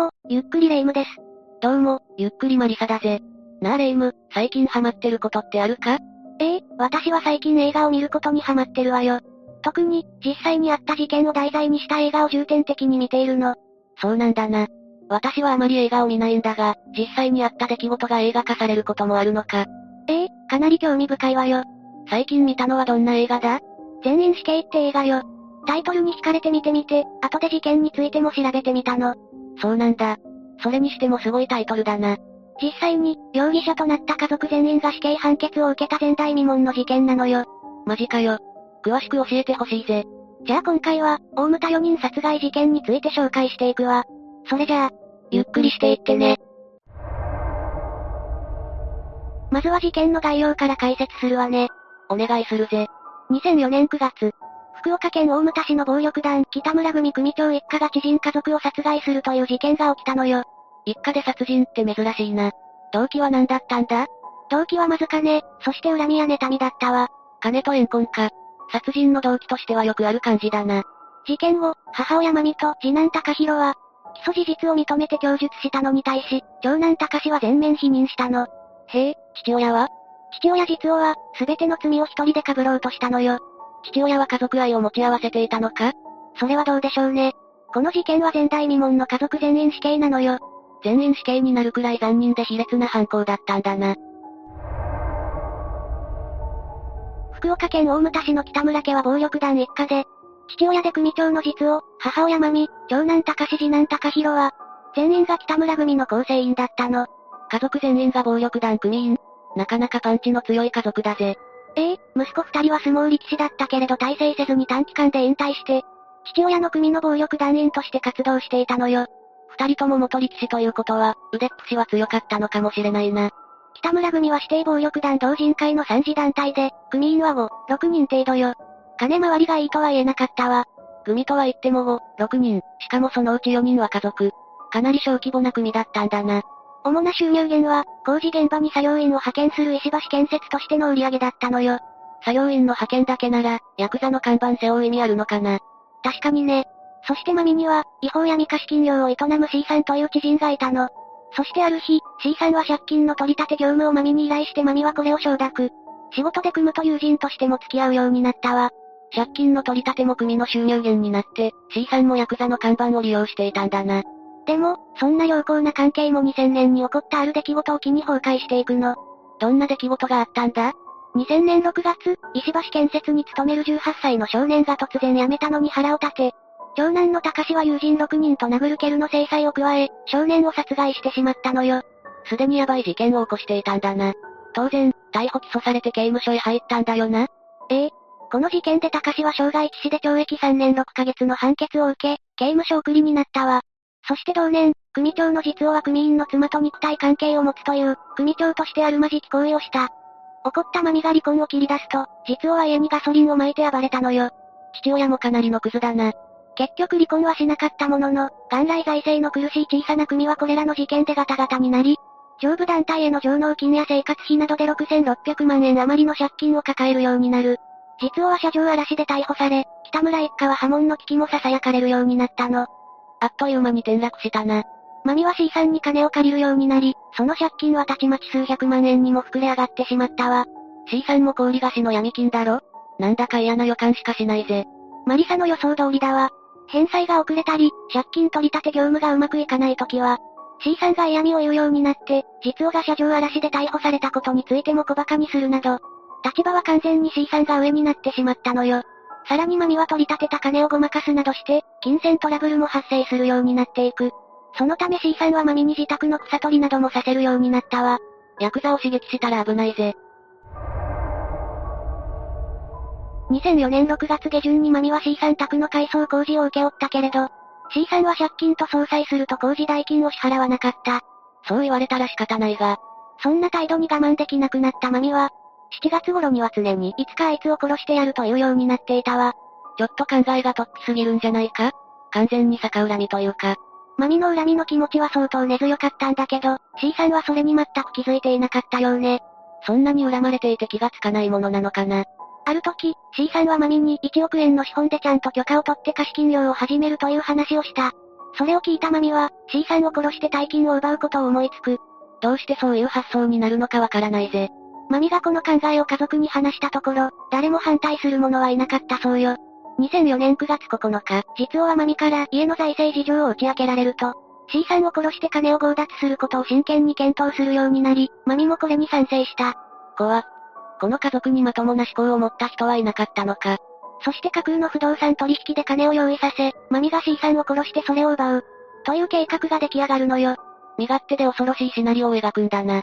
も、ゆっくりレ夢ムです。どうも、ゆっくりマリサだぜ。なあレ夢ム、最近ハマってることってあるか？ええ、私は最近映画を見ることにハマってるわよ。特に、実際にあった事件を題材にした映画を重点的に見ているの。そうなんだな。私はあまり映画を見ないんだが、実際にあった出来事が映画化されることもあるのか。ええ、かなり興味深いわよ。最近見たのはどんな映画だ？全員死刑って映画よ。タイトルに惹かれて見てみて、後で事件についても調べてみたの。そうなんだ。それにしてもすごいタイトルだな。実際に、容疑者となった家族全員が死刑判決を受けた前代未聞の事件なのよ。マジかよ。詳しく教えてほしいぜ。じゃあ今回は、大牟田4人殺害事件について紹介していくわ。それじゃあ、ゆっくりしていってね。まずは事件の概要から解説するわね。お願いするぜ。2004年9月、福岡県大牟田市の暴力団、北村組組長一家が知人家族を殺害するという事件が起きたのよ。一家で殺人って珍しいな。動機は何だったんだ？動機はまず金、そして恨みや妬みだったわ。金と怨恨か。殺人の動機としてはよくある感じだな。事件後、母親まみと次男高弘は、起訴事実を認めて供述したのに対し、長男高志は全面否認したの。へえ、父親は？父親実は、すべての罪を一人で被ろうとしたのよ。父親は家族愛を持ち合わせていたのか？それはどうでしょうね。この事件は前代未聞の家族全員死刑なのよ。全員死刑になるくらい残忍で卑劣な犯行だったんだな。福岡県大牟田市の北村家は暴力団一家で、父親で組長の実を、母親まみ、長男高志次男高弘は、全員が北村組の構成員だったの。家族全員が暴力団組員なかなかパンチの強い家族だぜ。ええ息子二人は相撲力士だったけれど大成せずに短期間で引退して、父親の組の暴力団員として活動していたのよ。二人とも元力士ということは、腕っぷしは強かったのかもしれないな。北村組は指定暴力団同人会の三次団体で、組員は5、6人程度よ。金回りがいいとは言えなかったわ。組とは言っても5、6人、しかもそのうち4人は家族。かなり小規模な組だったんだな。主な収入源は、工事現場に作業員を派遣する石橋建設としての売り上げだったのよ。作業員の派遣だけなら、ヤクザの看板背負う意味あるのかな。確かにね。そしてマミには、違法闇貸金業を営む C さんという知人がいたの。そしてある日、C さんは借金の取り立て業務をマミに依頼してマミはこれを承諾。仕事で組むと友人としても付き合うようになったわ。借金の取り立ても組の収入源になって、C さんもヤクザの看板を利用していたんだな。でも、そんな良好な関係も2000年に起こったある出来事を機に崩壊していくの。どんな出来事があったんだ ?2000 年6月、石橋建設に勤める18歳の少年が突然辞めたのに腹を立て、長男の高志は友人6人と殴る蹴るの制裁を加え、少年を殺害してしまったのよ。すでにヤバい事件を起こしていたんだな。当然、逮捕起訴されて刑務所へ入ったんだよな。ええ。この事件で高志は傷害致死で懲役3年6ヶ月の判決を受け、刑務所送りになったわ。そして同年、組長の実王は組員の妻と肉体関係を持つという、組長としてあるまじき行為をした。怒ったマミが離婚を切り出すと、実王は家にガソリンを撒いて暴れたのよ。父親もかなりのクズだな。結局離婚はしなかったものの、元来財政の苦しい小さな組はこれらの事件でガタガタになり、上部団体への上納金や生活費などで6600万円余りの借金を抱えるようになる。実王は車上荒らしで逮捕され、北村一家は破門の危機も囁かれるようになったの。あっという間に転落したな。マミは C さんに金を借りるようになり、その借金はたちまち数百万円にも膨れ上がってしまったわ。C さんも氷菓子の闇金だろ？なんだか嫌な予感しかしないぜ。マリサの予想通りだわ。返済が遅れたり、借金取り立て業務がうまくいかないときは、C さんが嫌味を言うようになって、実王が車上荒らしで逮捕されたことについても小馬鹿にするなど、立場は完全に C さんが上になってしまったのよ。さらにマミは取り立てた金をごまかすなどして、金銭トラブルも発生するようになっていく。そのため C さんはマミに自宅の草取りなどもさせるようになったわ。ヤクザを刺激したら危ないぜ。2004年6月下旬にマミは C さん宅の改装工事を請け負ったけれど、C さんは借金と相殺すると工事代金を支払わなかった。そう言われたら仕方ないが。そんな態度に我慢できなくなったマミは、7月頃には常にいつかあいつを殺してやるというようになっていたわ。ちょっと考えが突飛すぎるんじゃないか？完全に逆恨みというか。マミの恨みの気持ちは相当根強かったんだけど、C さんはそれに全く気づいていなかったようね。そんなに恨まれていて気がつかないものなのかな？ある時、C さんはマミに1億円の資本でちゃんと許可を取って貸金業を始めるという話をした。それを聞いたマミは、C さんを殺して大金を奪うことを思いつく。どうしてそういう発想になるのかわからないぜ。マミがこの考えを家族に話したところ、誰も反対する者はいなかったそうよ。2004年9月9日、実はマミから家の財政事情を打ち明けられると、C さんを殺して金を強奪することを真剣に検討するようになり、マミもこれに賛成した。怖っこの家族にまともな思考を持った人はいなかったのか。そして架空の不動産取引で金を用意させ、マミが C さんを殺してそれを奪う。という計画が出来上がるのよ。身勝手で恐ろしいシナリオを描くんだな。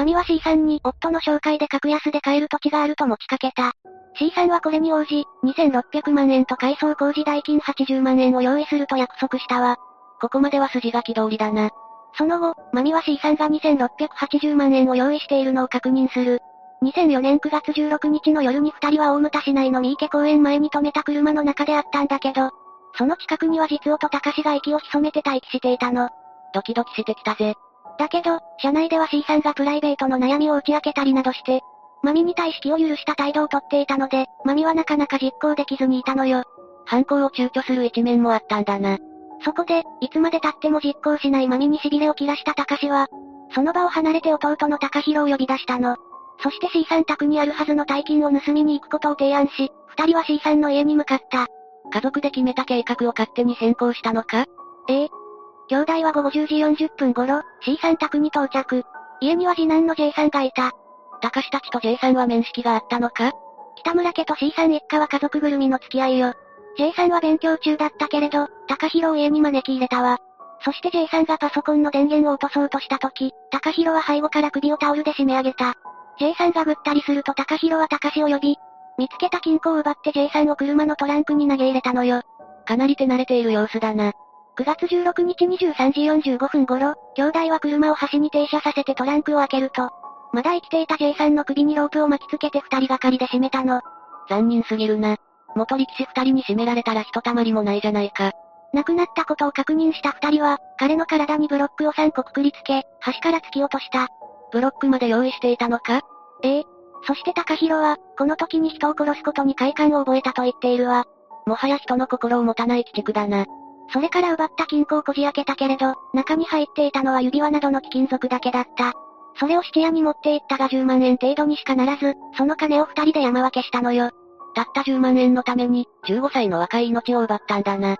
マミは C さんに夫の紹介で格安で買える土地があると持ちかけた。C さんはこれに応じ、2600万円と改装工事代金80万円を用意すると約束したわ。ここまでは筋書き通りだな。その後、マミは C さんが2680万円を用意しているのを確認する。2004年9月16日の夜に二人は大牟田市内の三池公園前に停めた車の中であったんだけど、その近くには実夫と高志が息を潜めて待機していたの。ドキドキしてきたぜ。だけど、車内では C さんがプライベートの悩みを打ち明けたりなどして、マミに対し気を許した態度をとっていたので、マミはなかなか実行できずにいたのよ。犯行を躊躇する一面もあったんだな。そこで、いつまで経っても実行しないマミに痺れを切らした高志は、その場を離れて弟の高弘を呼び出したの。そして C さん宅にあるはずの大金を盗みに行くことを提案し、二人は C さんの家に向かった。家族で決めた計画を勝手に変更したのか？ええ。兄弟は午後10時40分頃、C さん宅に到着。家には次男の J さんがいた。高志たちと J さんは面識があったのか？北村家と C さん一家は家族ぐるみの付き合いよ。J さんは勉強中だったけれど、高弘を家に招き入れたわ。そして J さんがパソコンの電源を落とそうとした時、高弘は背後から首をタオルで締め上げた。J さんがぐったりすると高弘は高志を呼び、見つけた金庫を奪って J さんを車のトランクに投げ入れたのよ。かなり手慣れている様子だな。9月16日23時45分頃、兄弟は車を橋に停車させてトランクを開けると、まだ生きていた J さんの首にロープを巻きつけて二人がかりで締めたの。残忍すぎるな。元力士二人に締められたらひとたまりもないじゃないか。亡くなったことを確認した二人は、彼の体にブロックを3個くくりつけ、橋から突き落とした。ブロックまで用意していたのか？ええ。そして高弘は、この時に人を殺すことに快感を覚えたと言っているわ。もはや人の心を持たない鬼畜だな。それから奪った金庫をこじ開けたけれど、中に入っていたのは指輪などの貴金属だけだった。それを質屋に持って行ったが10万円程度にしかならず、その金を二人で山分けしたのよ。たった10万円のために、15歳の若い命を奪ったんだな。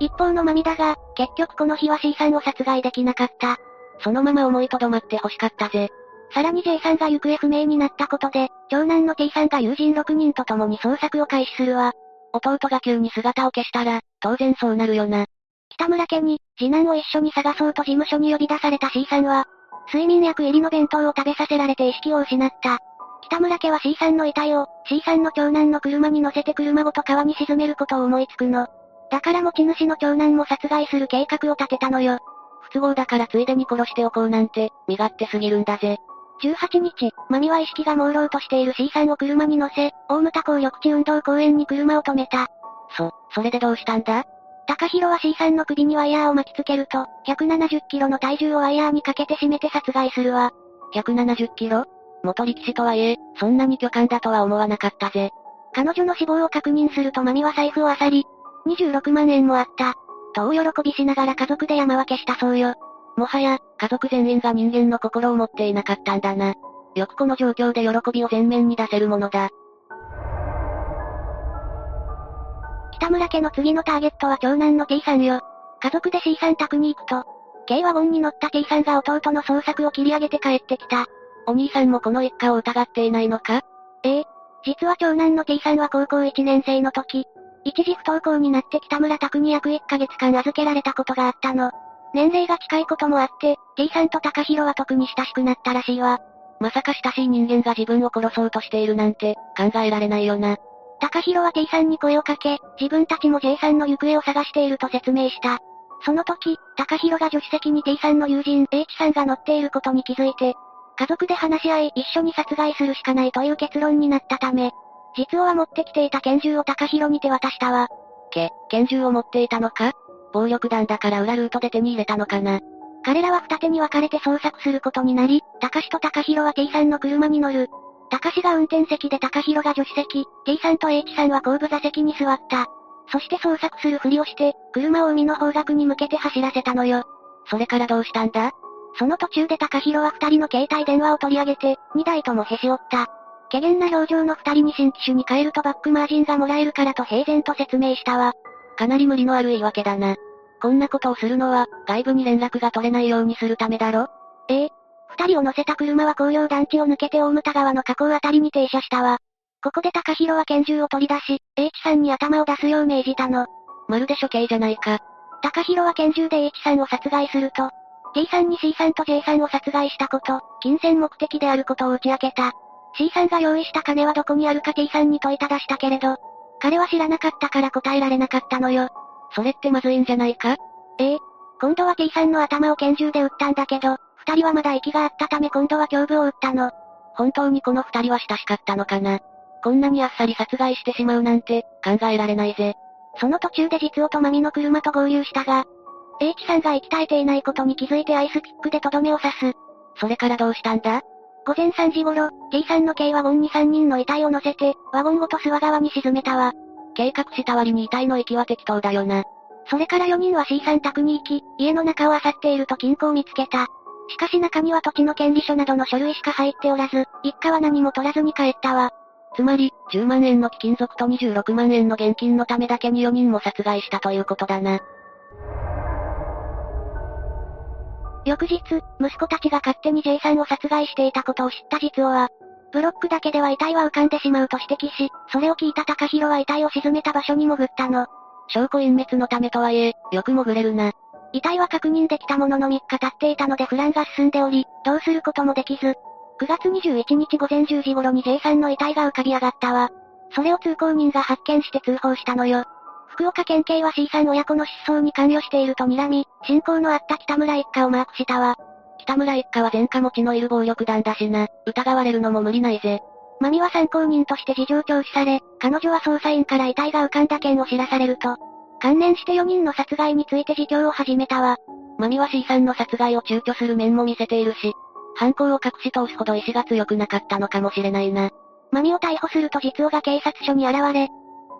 一方のマミだが、結局この日は C さんを殺害できなかった。そのまま思いとどまって欲しかったぜ。さらに J さんが行方不明になったことで、長男の T さんが友人6人と共に捜索を開始するわ。弟が急に姿を消したら、当然そうなるよな。北村家に、次男を一緒に探そうと事務所に呼び出された C さんは、睡眠薬入りの弁当を食べさせられて意識を失った。北村家は C さんの遺体を、C さんの長男の車に乗せて車ごと川に沈めることを思いつくの。だから持ち主の長男も殺害する計画を立てたのよ。不都合だからついでに殺しておこうなんて、身勝手すぎるんだぜ。18日、マミは意識が朦朧としている C さんを車に乗せ、大牟田港緑地運動公園に車を止めた。そ、それでどうしたんだ？高弘は C さんの首にワイヤーを巻きつけると、170キロの体重をワイヤーにかけて締めて殺害するわ。170キロ？元力士とはいえ、そんなに巨漢だとは思わなかったぜ。彼女の死亡を確認するとマミは財布を漁り、26万円もあった。と大喜びしながら家族で山分けしたそうよ。もはや、家族全員が人間の心を持っていなかったんだな。よくこの状況で喜びを前面に出せるものだ。北村家の次のターゲットは長男の T さんよ。家族で C さん宅に行くと、軽ワゴンに乗った T さんが弟の捜索を切り上げて帰ってきた。お兄さんもこの一家を疑っていないのか？ええ。実は長男の T さんは高校1年生の時、一時不登校になって北村宅に約1ヶ月間預けられたことがあったの。年齢が近いこともあって、T さんと高弘は特に親しくなったらしいわ。まさか親しい人間が自分を殺そうとしているなんて、考えられないよな。高弘は T さんに声をかけ、自分たちも J さんの行方を探していると説明した。その時、高弘が助手席に T さんの友人 H さんが乗っていることに気づいて、家族で話し合い一緒に殺害するしかないという結論になったため、実は持ってきていた拳銃を高弘に手渡したわ。け、拳銃を持っていたのか？暴力団だから裏ルートで手に入れたのかな彼らは二手に分かれて捜索することになり、高志と高弘は T さんの車に乗る。高志が運転席で高弘が助手席、T さんと H さんは後部座席に座った。そして捜索するふりをして、車を海の方角に向けて走らせたのよ。それからどうしたんだ？その途中で高弘は二人の携帯電話を取り上げて、二台ともへし折った。怪げな表情の二人に新機種に変えるとバックマージンがもらえるからと平然と説明したわ。かなり無理のある言い訳だな。こんなことをするのは、外部に連絡が取れないようにするためだろ？ええ。二人を乗せた車は紅葉団地を抜けて大牟田川の河口あたりに停車したわ。ここで高弘は拳銃を取り出し、H さんに頭を出すよう命じたの。まるで処刑じゃないか。高弘は拳銃で H さんを殺害すると、T さんに C さんと J さんを殺害したこと、金銭目的であることを打ち明けた。C さんが用意した金はどこにあるか T さんに問いただしたけれど、彼は知らなかったから答えられなかったのよ。それってまずいんじゃないか？ええ。今度は T さんの頭を拳銃で撃ったんだけど、二人はまだ息があったため今度は胸部を撃ったの。本当にこの二人は親しかったのかな？こんなにあっさり殺害してしまうなんて、考えられないぜ。その途中で実夫とマミの車と合流したが、H さんが息絶えていないことに気づいてアイスピックでとどめを刺す。それからどうしたんだ？午前3時頃、T さんの軽ワゴンに3人の遺体を乗せて、ワゴンごと諏訪川に沈めたわ。計画した割に遺体の息は適当だよな。それから4人は C さん宅に行き、家の中を漁っていると金庫を見つけた。しかし中には土地の権利書などの書類しか入っておらず、一家は何も取らずに帰ったわ。つまり、10万円の貴金属と26万円の現金のためだけに4人も殺害したということだな。翌日、息子たちが勝手に J さんを殺害していたことを知った実夫は、ブロックだけでは遺体は浮かんでしまうと指摘し、それを聞いた高弘は遺体を沈めた場所に潜ったの。証拠隠滅のためとはいえ、よく潜れるな。遺体は確認できたものの3日経っていたのでフランが進んでおり、どうすることもできず、9月21日午前10時頃に J さんの遺体が浮かび上がったわ。それを通行人が発見して通報したのよ。福岡県警は C さん親子の失踪に関与していると睨み、信仰のあった北村一家をマークしたわ。北村一家は前科持ちのいる暴力団だしな、疑われるのも無理ないぜ。マミは参考人として事情聴取され、彼女は捜査員から遺体が浮かんだ件を知らされると、関連して4人の殺害について自供を始めたわ。マミは C さんの殺害を躊躇する面も見せているし、犯行を隠し通すほど意志が強くなかったのかもしれないな。マミを逮捕すると実夫が警察署に現れ、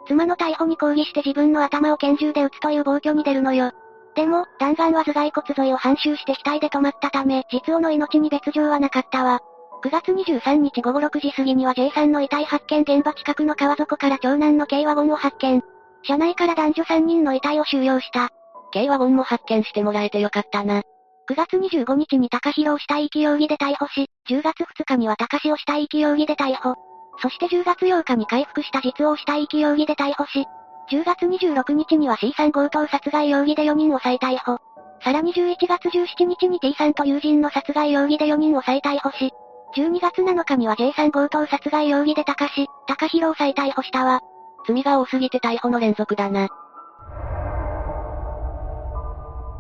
妻の逮捕に抗議して自分の頭を拳銃で撃つという暴挙に出るのよ。でも、弾丸は頭蓋骨沿いを反襲して額で止まったため、実夫の命に別状はなかったわ。9月23日午後6時過ぎには J さんの遺体発見現場近くの川底から長男の軽ワゴンを発見。車内から男女3人の遺体を収容した。軽ワゴンも発見してもらえてよかったな。9月25日に高弘を死体遺棄容疑で逮捕し、10月2日には高志を死体遺棄容疑で逮捕。そして10月8日に回復した実をした遺棄容疑で逮捕し、10月26日には C さん強盗殺害容疑で4人を再逮捕。さらに11月17日に T さんと友人の殺害容疑で4人を再逮捕し、12月7日には J さん強盗殺害容疑で高し、高弘を再逮捕したわ。罪が多すぎて逮捕の連続だな。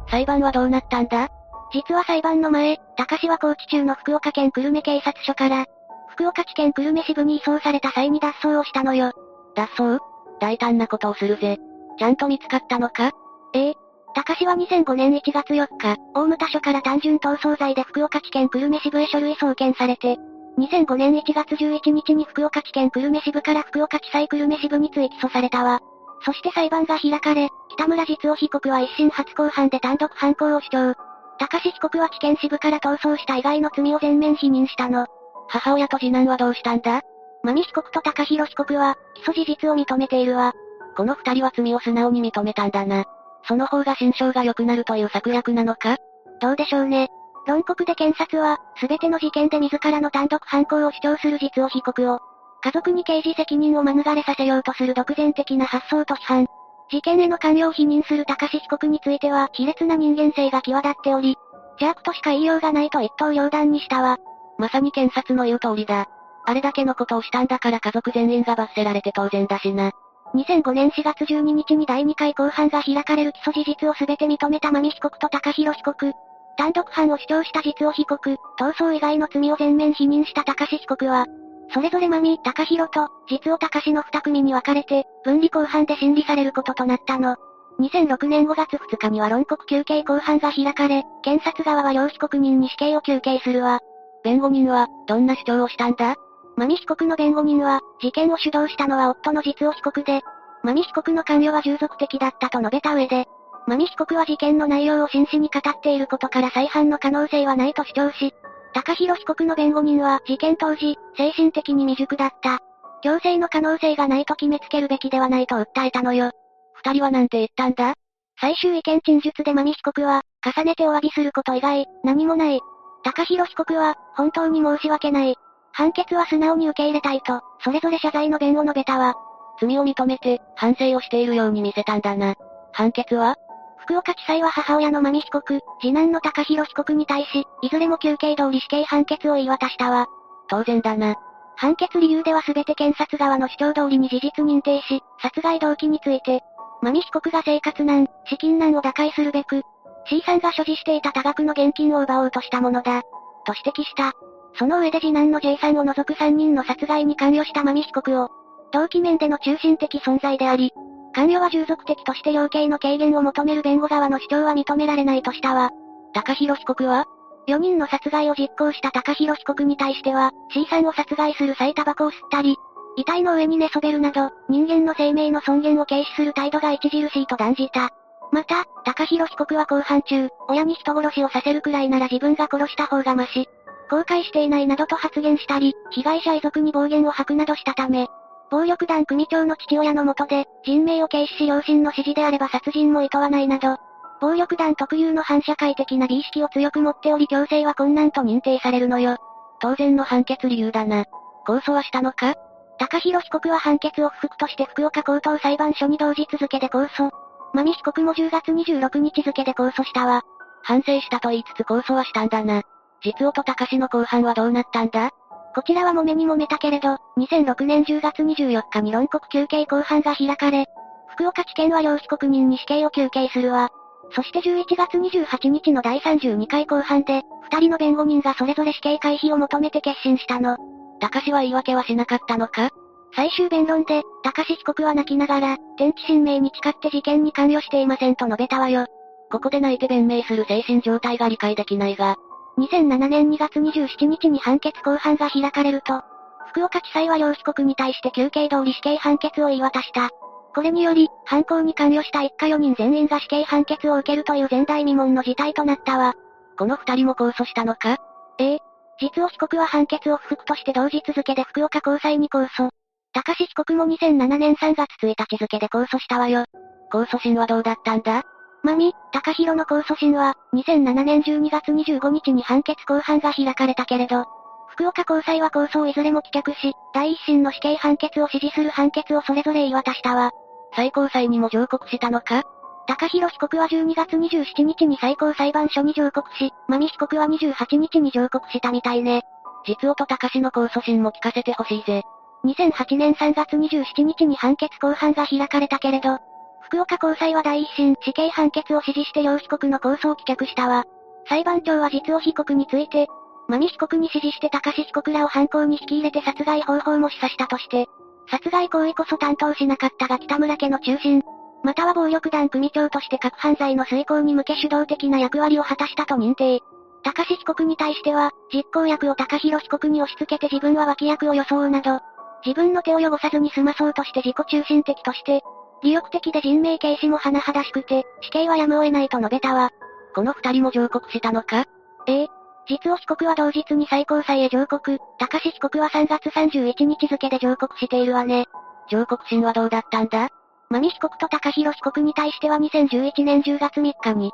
裁判はどうなったんだ？実は裁判の前、高志は高知中の福岡県久留米警察署から、福岡地検久留米支部に移送された際に脱走をしたのよ。脱走？大胆なことをするぜ。ちゃんと見つかったのか？ええ。高志は2005年1月4日、大牟田署から単純逃走罪で福岡地検久留米支部へ書類送検されて、2005年1月11日に福岡地検久留米支部から福岡地裁久留米支部に追起訴されたわ。そして裁判が開かれ、北村実夫被告は一審初公判で単独犯行を主張。高志被告は地検支部から逃走した以外の罪を全面否認したの。母親と次男はどうしたんだ？マミ被告と高弘被告は、起訴事実を認めているわ。この二人は罪を素直に認めたんだな。その方が心象が良くなるという策略なのか？どうでしょうね。論告で検察は、すべての事件で自らの単独犯行を主張する実を被告を、家族に刑事責任を免れさせようとする独善的な発想と批判。事件への関与を否認する高志被告については、卑劣な人間性が際立っており、邪悪としか言いようがないと一刀両断にしたわ。まさに検察の言う通りだ。あれだけのことをしたんだから家族全員が罰せられて当然だしな。2005年4月12日に第2回公判が開かれる起訴事実を全て認めた真美被告と高弘被告。単独犯を主張した実を被告、逃走以外の罪を全面否認した高志被告は、それぞれ真美、高弘と、実を高志の二組に分かれて、分離公判で審理されることとなったの。2006年5月2日には論告休刑公判が開かれ、検察側は両被告人に死刑を求刑するわ。弁護人は、どんな主張をしたんだ？マミ被告の弁護人は、事件を主導したのは夫の実夫被告で、マミ被告の関与は従属的だったと述べた上で、マミ被告は事件の内容を真摯に語っていることから再犯の可能性はないと主張し、高弘被告の弁護人は事件当時、精神的に未熟だった。強制の可能性がないと決めつけるべきではないと訴えたのよ。二人はなんて言ったんだ？最終意見陳述でマミ被告は、重ねてお詫びすること以外、何もない。高弘被告は、本当に申し訳ない。判決は素直に受け入れたいと、それぞれ謝罪の弁を述べたわ。罪を認めて、反省をしているように見せたんだな。判決は？福岡地裁は母親の真美被告、次男の高弘被告に対し、いずれも休刑通り死刑判決を言い渡したわ。当然だな。判決理由では全て検察側の主張通りに事実認定し、殺害動機について、真美被告が生活難、資金難を打開するべく、C さんが所持していた多額の現金を奪おうとしたものだ。と指摘した。その上で次男の J さんを除く3人の殺害に関与した真美被告を、動機面での中心的存在であり、関与は従属的として量刑の軽減を求める弁護側の主張は認められないとしたわ。高弘被告は ?4 人の殺害を実行した高弘被告に対しては、C さんを殺害する際タバコを吸ったり、遺体の上に寝そべるなど、人間の生命の尊厳を軽視する態度が著しいと断じた。また、高弘被告は公判中、親に人殺しをさせるくらいなら自分が殺した方がマシ。後悔していないなどと発言したり、被害者遺族に暴言を吐くなどしたため、暴力団組長の父親のもとで、人命を軽視し両親の指示であれば殺人も厭わないなど、暴力団特有の反社会的な美意識を強く持っており強制は困難と認定されるのよ。当然の判決理由だな。控訴はしたのか？高弘被告は判決を不服として福岡高等裁判所に同日付で控訴。真美被告も10月26日付で控訴したわ。反省したと言いつつ控訴はしたんだな。実夫と高志の公判はどうなったんだ？こちらは揉めに揉めたけれど、2006年10月24日に論告休刑公判が開かれ、福岡地検は両被告人に死刑を求刑するわ。そして11月28日の第32回公判で、二人の弁護人がそれぞれ死刑回避を求めて決心したの。高志は言い訳はしなかったのか？最終弁論で、高志被告は泣きながら、天地神明に誓って事件に関与していませんと述べたわよ。ここで泣いて弁明する精神状態が理解できないが、2007年2月27日に判決公判が開かれると、福岡地裁は両被告に対して休刑通り死刑判決を言い渡した。これにより、犯行に関与した一家4人全員が死刑判決を受けるという前代未聞の事態となったわ。この二人も控訴したのか？ええ？実を被告は判決を不服として同日付で福岡高裁に控訴。高志被告も2007年3月1日付で控訴したわよ。控訴審はどうだったんだ？まみ、高弘の控訴審は、2007年12月25日に判決公判が開かれたけれど、福岡高裁は控訴をいずれも棄却し、第一審の死刑判決を支持する判決をそれぞれ言い渡したわ。最高裁にも上告したのか？高弘被告は12月27日に最高裁判所に上告し、まみ被告は28日に上告したみたいね。実夫と高志の控訴審も聞かせてほしいぜ。2008年3月27日に判決公判が開かれたけれど、福岡高裁は第一審死刑判決を支持して両被告の控訴を棄却したわ。裁判長は実を被告について、真美被告に指示して高志被告らを犯行に引き入れて殺害方法も示唆したとして、殺害行為こそ担当しなかったが北村家の中心、または暴力団組長として各犯罪の遂行に向け主導的な役割を果たしたと認定。高志被告に対しては、実行役を高弘被告に押し付けて自分は脇役を装うなど、自分の手を汚さずに済まそうとして自己中心的として、利欲的で人命軽視も甚だしくて、死刑はやむを得ないと述べたわ。この二人も上告したのか？ええ。実を被告は同日に最高裁へ上告、高志被告は3月31日付で上告しているわね。上告審はどうだったんだ？真美被告と高弘被告に対しては2011年10月3日に、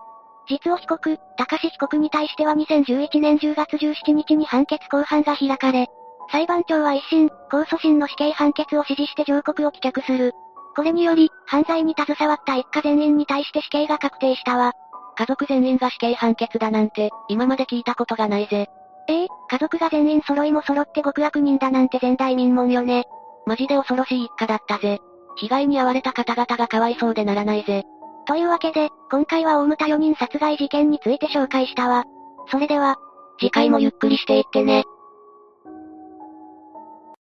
実を被告、高志被告に対しては2011年10月17日に判決公判が開かれ、裁判長は一審、控訴審の死刑判決を指示して上告を棄却する。これにより、犯罪に携わった一家全員に対して死刑が確定したわ。家族全員が死刑判決だなんて、今まで聞いたことがないぜ。ええ家族が全員揃いも揃って極悪人だなんて前代未聞よね。マジで恐ろしい一家だったぜ。被害に遭われた方々がかわいそうでならないぜ。というわけで、今回は大牟田4人殺害事件について紹介したわ。それでは、次回もゆっくりしていってね。